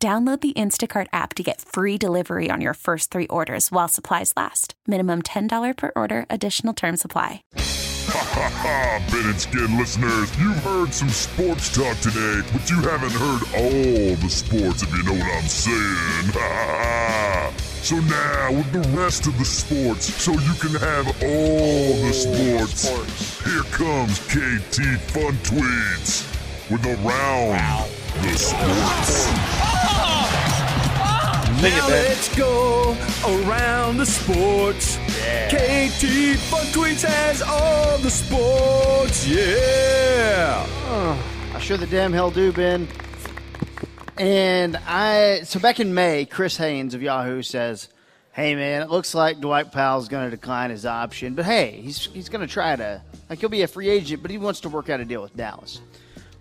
Download the Instacart app to get free delivery on your first three orders while supplies last. Minimum $10 per order, additional term supply. Ha ha ha, Ben and Skin listeners, you've heard some sports talk today, but you haven't heard all the sports if you know what I'm saying. Ha ha ha. So now, with the rest of the sports, so you can have all the sports, here comes KT Fun Tweets with Around the Sports. Sing it, Now let's go around the sports. KT Fun Tweets has all the sports. Yeah. I sure the damn hell do, Ben. And I, so back in May, Chris Haynes of Yahoo says, "Hey man, it looks like Dwight Powell's going to decline his option, but hey, he's he's going to try to like he'll be a free agent, but he wants to work out a deal with Dallas."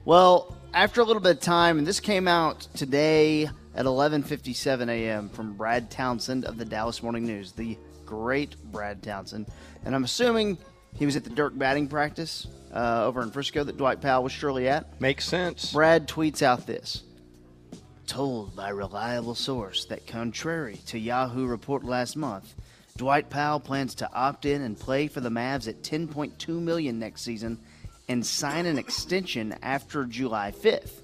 Well, after a little bit of time, and this came out today at 11:57 a.m. from Brad Townsend of the Dallas Morning News, the great Brad Townsend, and I'm assuming he was at the Dirk batting practice uh, over in Frisco that Dwight Powell was surely at. Makes sense. Brad tweets out this. Told by reliable source that contrary to Yahoo report last month, Dwight Powell plans to opt in and play for the Mavs at 10.2 million next season and sign an extension after July 5th.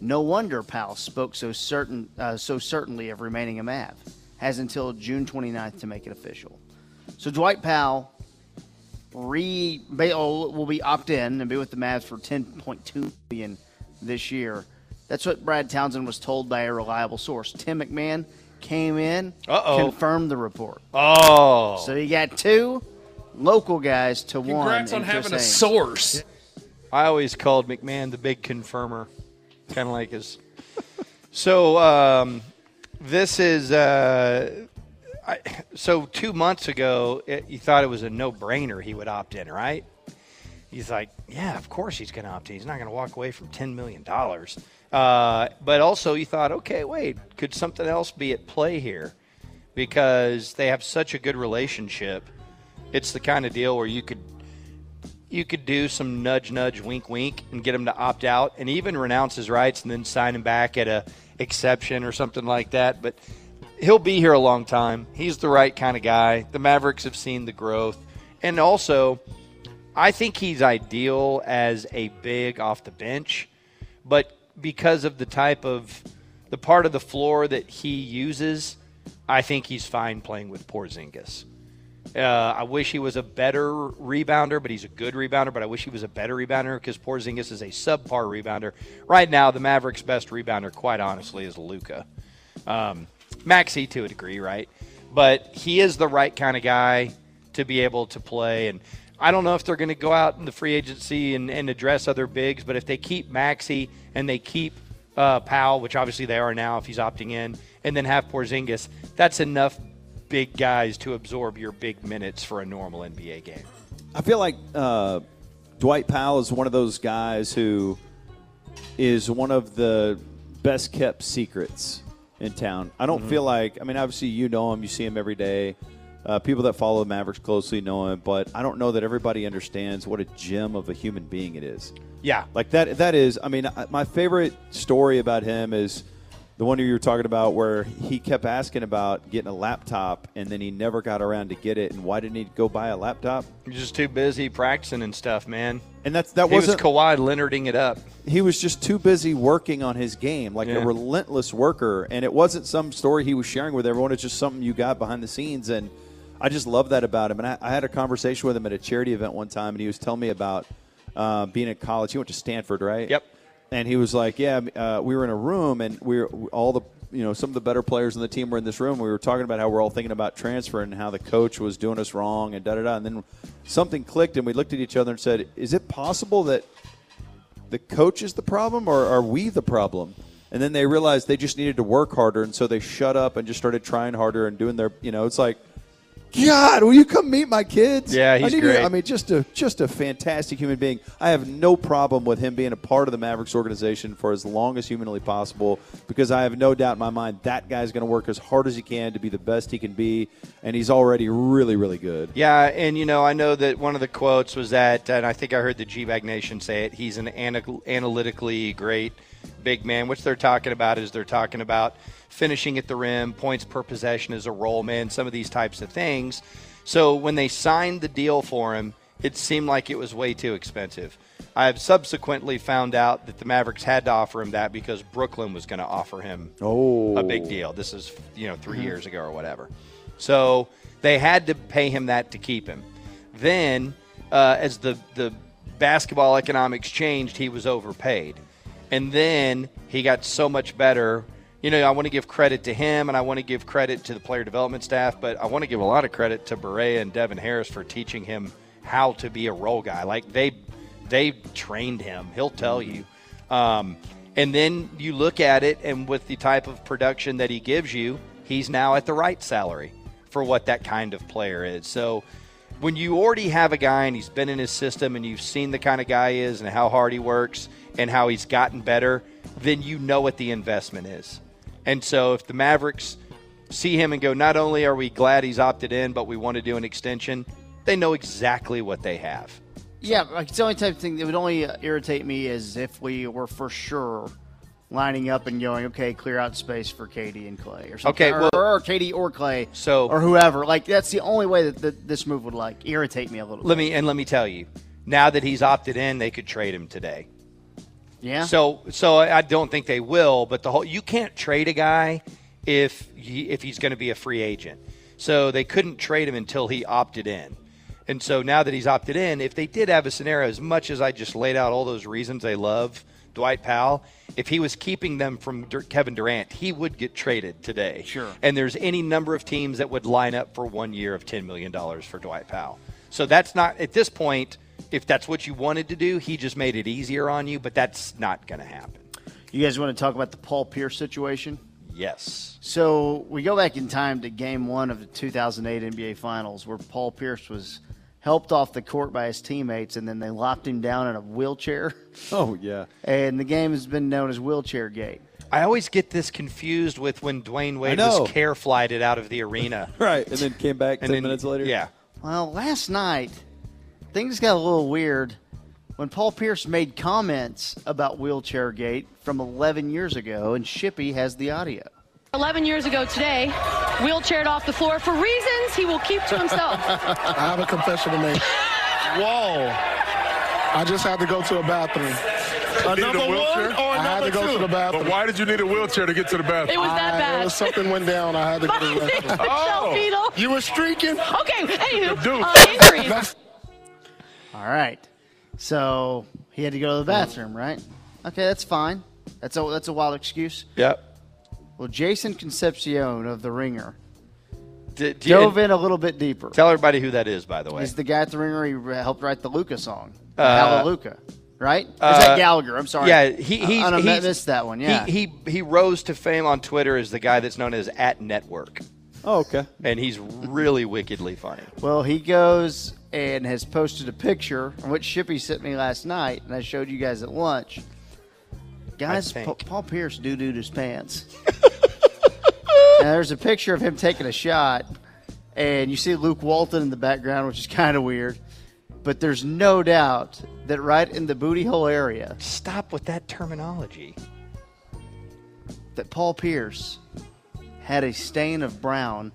No wonder Powell spoke so certain uh, so certainly of remaining a Mav. Has until June 29th to make it official. So Dwight Powell re oh, will be opt in and be with the Mavs for 10.2 million this year. That's what Brad Townsend was told by a reliable source. Tim McMahon came in, Uh-oh. confirmed the report. Oh. So you got two local guys to one. Congrats on in Chris having a source. I always called McMahon the big confirmer, kind of like his. So um, this is uh, I, so two months ago. It, you thought it was a no-brainer he would opt in, right? He's like, yeah, of course he's going to opt in. He's not going to walk away from ten million dollars. Uh, but also, you thought, okay, wait, could something else be at play here? Because they have such a good relationship. It's the kind of deal where you could you could do some nudge, nudge, wink, wink, and get him to opt out, and even renounce his rights, and then sign him back at a exception or something like that. But he'll be here a long time. He's the right kind of guy. The Mavericks have seen the growth, and also, I think he's ideal as a big off the bench, but because of the type of the part of the floor that he uses, I think he's fine playing with Porzingis. Uh, I wish he was a better rebounder, but he's a good rebounder. But I wish he was a better rebounder because Porzingis is a subpar rebounder. Right now, the Mavericks' best rebounder, quite honestly, is Luka. Um, Maxi to a degree, right? But he is the right kind of guy to be able to play. And I don't know if they're going to go out in the free agency and, and address other bigs, but if they keep Maxi and they keep uh, Powell, which obviously they are now if he's opting in, and then have Porzingis, that's enough big guys to absorb your big minutes for a normal NBA game. I feel like uh, Dwight Powell is one of those guys who is one of the best kept secrets in town. I don't feel like, I mean, obviously you know him, you see him every day. Uh, people that follow the Mavericks closely know him, but I don't know that everybody understands what a gem of a human being it is. Yeah. Like that. That is. I mean, my favorite story about him is the one you were talking about, where he kept asking about getting a laptop, and then he never got around to get it. And why didn't he go buy a laptop? He's just too busy practicing and stuff, man. And that's that he was wasn't. Kawhi Leonarding it up. he was just too busy working on his game, like Yeah. a relentless worker. And it wasn't some story he was sharing with everyone. It's just something you got behind the scenes. And I just love that about him. And I, I had a conversation with him at a charity event one time, and he was telling me about uh, being in college. He went to Stanford, right? Yep. And he was like, "Yeah, uh, we were in a room, and we were all the." You know, some of the better players in the team were in this room. We were talking about how we're all thinking about transfer and how the coach was doing us wrong and da da da. And then something clicked, and we looked at each other and said, "Is it possible that the coach is the problem, or are we the problem? and then they realized they just needed to work harder, and so they shut up and just started trying harder and doing their, you know, it's like, God, will you come meet my kids? Yeah, I he's need great. To, I mean, just a just a fantastic human being. I have no problem with him being a part of the Mavericks organization for as long as humanly possible because I have no doubt in my mind that guy's going to work as hard as he can to be the best he can be, and he's already really, really good. Yeah, and you know, I know that one of the quotes was that, and I think I heard the G Bag Nation say it. He's an ana- analytically great big man. Which they're talking about is they're talking about finishing at the rim, points per possession as a role man, some of these types of things. So when they signed the deal for him, it seemed like it was way too expensive. I have subsequently found out that the Mavericks had to offer him that because Brooklyn was going to offer him Oh, a big deal. This is you know 3 years ago or whatever. So they had to pay him that to keep him. Then, uh, as the the basketball economics changed, he was overpaid, and then he got so much better. You know, I want to give credit to him, and I want to give credit to the player development staff, but I want to give a lot of credit to Barea and Devin Harris for teaching him how to be a role guy. Like they they trained him. He'll tell you. Um, and then you look at it, and with the type of production that he gives you, he's now at the right salary for what that kind of player is. So when you already have a guy and he's been in his system and you've seen the kind of guy he is and how hard he works and how he's gotten better, then you know what the investment is. And so if the Mavericks see him and go, not only are we glad he's opted in, but we want to do an extension, they know exactly what they have. Yeah, like it's the only type of thing that would only uh, irritate me is if we were for sure lining up and going, okay, clear out space for Katie and Klay or something. Okay, or, well- or Katie or Klay, So- or whoever. Like that's the only way that, that this move would like irritate me a little. Let bit. me and let me tell you, now that he's opted in, they could trade him today. Yeah. So so I don't think they will, but the whole you can't trade a guy if he, if he's going to be a free agent. So they couldn't trade him until he opted in. And so now that he's opted in, if they did have a scenario as much as I just laid out all those reasons they love Dwight Powell, if he was keeping them from Dur- Kevin Durant, he would get traded today. Sure. And there's any number of teams that would line up for one year of $10 million for Dwight Powell. So that's not, at this point, if that's what you wanted to do, he just made it easier on you, but that's not going to happen. you guys want to talk about the Paul Pierce situation? Yes. So we go back in time to Game One of the 2008 NBA Finals, where Paul Pierce was helped off the court by his teammates, and then they locked him down in a wheelchair. oh yeah. And the game has been known as Wheelchair Gate. I always get this confused with when Dwayne Wade know. was care flighted out of the arena. Right, and then came back And ten then- minutes later. Yeah. Well, last night, things got a little weird when Paul Pierce made comments about Wheelchair Gate from 11 years ago, and Shippy has the audio. 11 years ago today, wheelchaired off the floor for reasons he will keep to himself. I have a confession to make. Whoa. I just had to go to a bathroom. A number one or I a had to go two? to the bathroom. But why did you need a wheelchair to get to the bathroom? It was that I- bad. it was something went down. I had to go to the bathroom. Michelle Beadle. You were streaking? Okay, anywho, Dude. uh, injuries. That's All right. So he had to go to the bathroom, right? Okay, that's fine. That's a, that's a wild excuse. Yep. Well, Jason Concepcion of The Ringer D- d- dove in a little bit deeper. Tell everybody who that is, by the way. He's the guy at The Ringer. He helped write the Luka song, Uh, Hallelujah, right? Or is uh, that Gallagher? I'm sorry. Yeah, he he's, I, I he's- missed that one. Yeah. He, he he rose to fame on Twitter as the guy that's known as at Network, Oh, okay. and he's really wickedly funny. Well, he goes and has posted a picture, which Shippy sent me last night, and I showed you guys at lunch. Guys. Pa- Paul Pierce doo dooed his pants. now, there's a picture of him taking a shot, and you see Luke Walton in the background, which is kind of weird. But there's no doubt that right in the booty hole area, Stop with that terminology. that Paul Pierce had a stain of brown.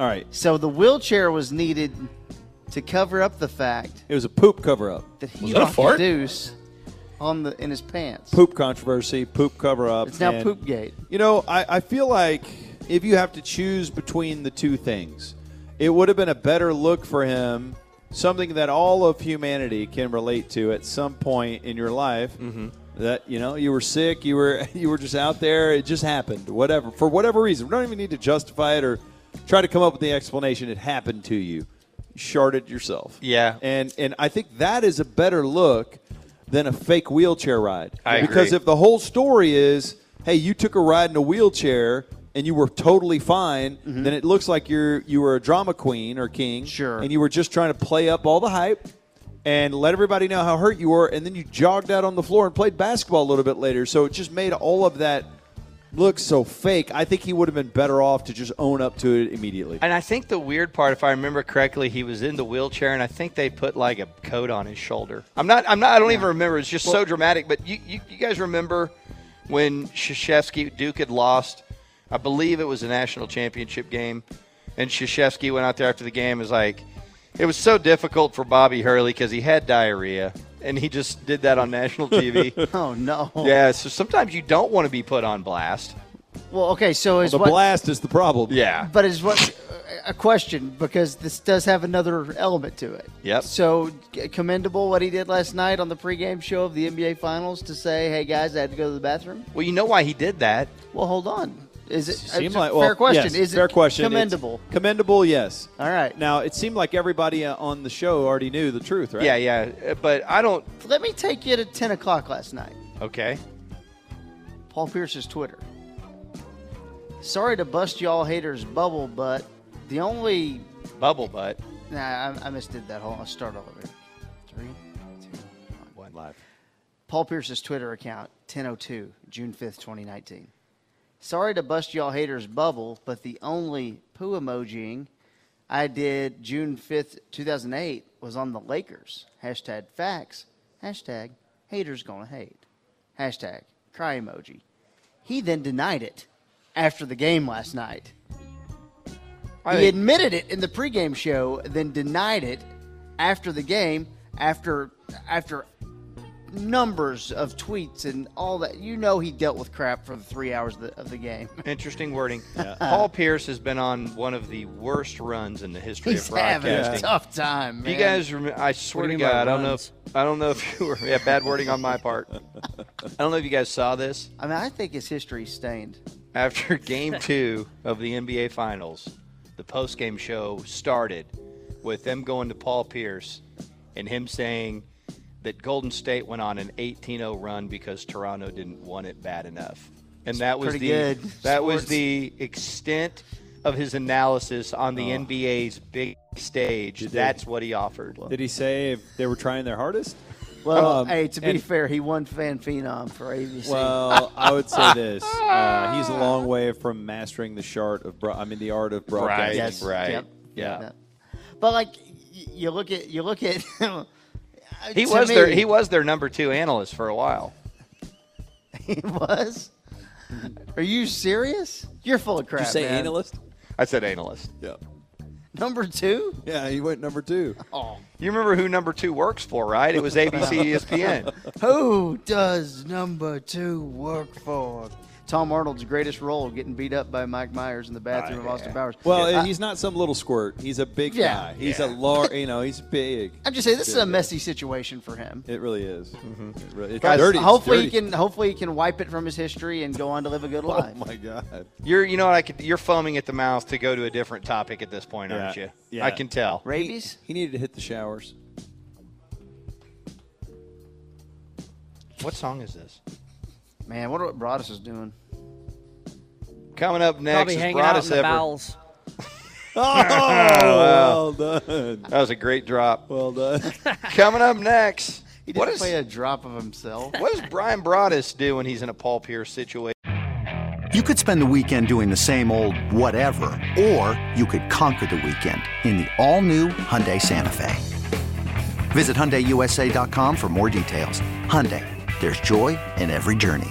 All right. So the wheelchair was needed to cover up the fact It was a poop cover up. that he that a fart? deuce on the in his pants. Poop controversy, poop cover up. It's now and- poop gate. You know, I, I feel like if you have to choose between the two things, it would have been a better look for him, something that all of humanity can relate to at some point in your life. Mm-hmm. That you know, you were sick, you were you were just out there, it just happened, whatever, for whatever reason. We don't even need to justify it or try to come up with the explanation. It happened to you. You sharted yourself. Yeah. and and I think that is a better look than a fake wheelchair ride. I because agree. if the whole story is, hey, you took a ride in a wheelchair and you were totally fine, mm-hmm. then it looks like you're you were a drama queen or king, Sure. and you were just trying to play up all the hype and let everybody know how hurt you were, and then you jogged out on the floor and played basketball a little bit later. So it just made all of that look so fake. I think he would have been better off to just own up to it immediately. And I think the weird part, if I remember correctly, he was in the wheelchair, and I think they put like a coat on his shoulder. I'm not. I'm not. I don't even remember. It's just so dramatic. But you, you, you guys remember when Krzyzewski Duke had lost? I believe it was a national championship game, and Krzyzewski went out there after the game. and Was like, it was so difficult for Bobby Hurley because he had diarrhea, and he just did that on national TV. Oh no. yeah. So sometimes you don't want to be put on blast. Well, okay. So is the what? blast is the problem. Yeah. But is what a question because this does have another element to it. Yep. So commendable what he did last night on the pregame show of the NBA Finals to say, "Hey guys, I had to go to the bathroom." Well, you know why he did that. Well, hold on. Is it Seemed it's a like fair well, question? yes, is fair it question. It's commendable? commendable, yes. All right. Now it seemed like everybody uh, on the show already knew the truth, right? Yeah, yeah. Uh, But I don't. Let me take you to ten o'clock last night. Okay. Paul Pierce's Twitter. Sorry to bust y'all haters' bubble, but the only Bubble butt. nah, I, I misdid that. whole. on, let's start all over. Three, two, one. Live. Paul Pierce's Twitter account, 1002, June 5th, 2019. Sorry to bust y'all haters' bubble, but the only poo emojiing I did June 5th, 2008 was on the Lakers. Hashtag facts. Hashtag haters gonna hate. Hashtag cry emoji. He then denied it after the game last night. He admitted it in the pregame show, then denied it after the game, after after numbers of tweets and all that. You know he dealt with crap for the three hours of the, of the game. Interesting wording. Paul Pierce has been on one of the worst runs in the history He's of having a broadcasting. tough time. Do you guys remember? I swear to you mean by God, I don't know. If, I don't know if you were. Yeah, bad wording on my part. I don't know if you guys saw this. I mean, I think his history's stained. After Game Two of the NBA Finals, the post-game show started with them going to Paul Pierce and him saying that Golden State went on an 18-0 run because Toronto didn't want it bad enough, and that was the good. that was the extent of his analysis on the NBA's big stage. That's what he offered. Did he say if they were trying their hardest? Well, Um, hey, to be and- fair, he won fan phenom for ABC. Well, I would say this: uh, he's a long way from mastering the chart of. Bro- I mean, the art of broadcasting. yes, right. Yep, Yeah. yep. But like, you look at you look at. Uh, he was me, their he was their number two analyst for a while. He was. Are you serious? You're full of crap. Did you say man. analyst? I said analyst. Yeah. Number two? Yeah, he went number two. Oh, You remember who number two works for, right? It was ABC ESPN. who does number two work for? Tom Arnold's greatest role, getting beat up by Mike Myers in the bathroom of ah, Austin Powers. Well, I- he's not some little squirt. He's a big Yeah. guy. He's a large. You know, he's big. I'm just saying this is a messy situation for him. It really is. Mm-hmm. It really, it's Guys, dirty. It's hopefully dirty. he can. Hopefully he can wipe it from his history and go on to live a good oh life. Oh my god. You're you know what I could you're foaming at the mouth to go to a different topic at this point, aren't you? Yeah. I can tell. Rabies? He needed to hit the showers. What song is this? Man, what what Broadus is doing? Coming up next Probably is hanging out in Broadus the Ever. bowels. Oh, well done. That was a great drop. Well done. Coming up next. He What didn't is play a drop of himself. what does Brian Broadus do when he's in a Paul Pierce situation? You could spend the weekend doing the same old whatever, or you could conquer the weekend in the all-new Hyundai Santa Fe. Visit HyundaiUSA.com for more details. Hyundai, there's joy in every journey.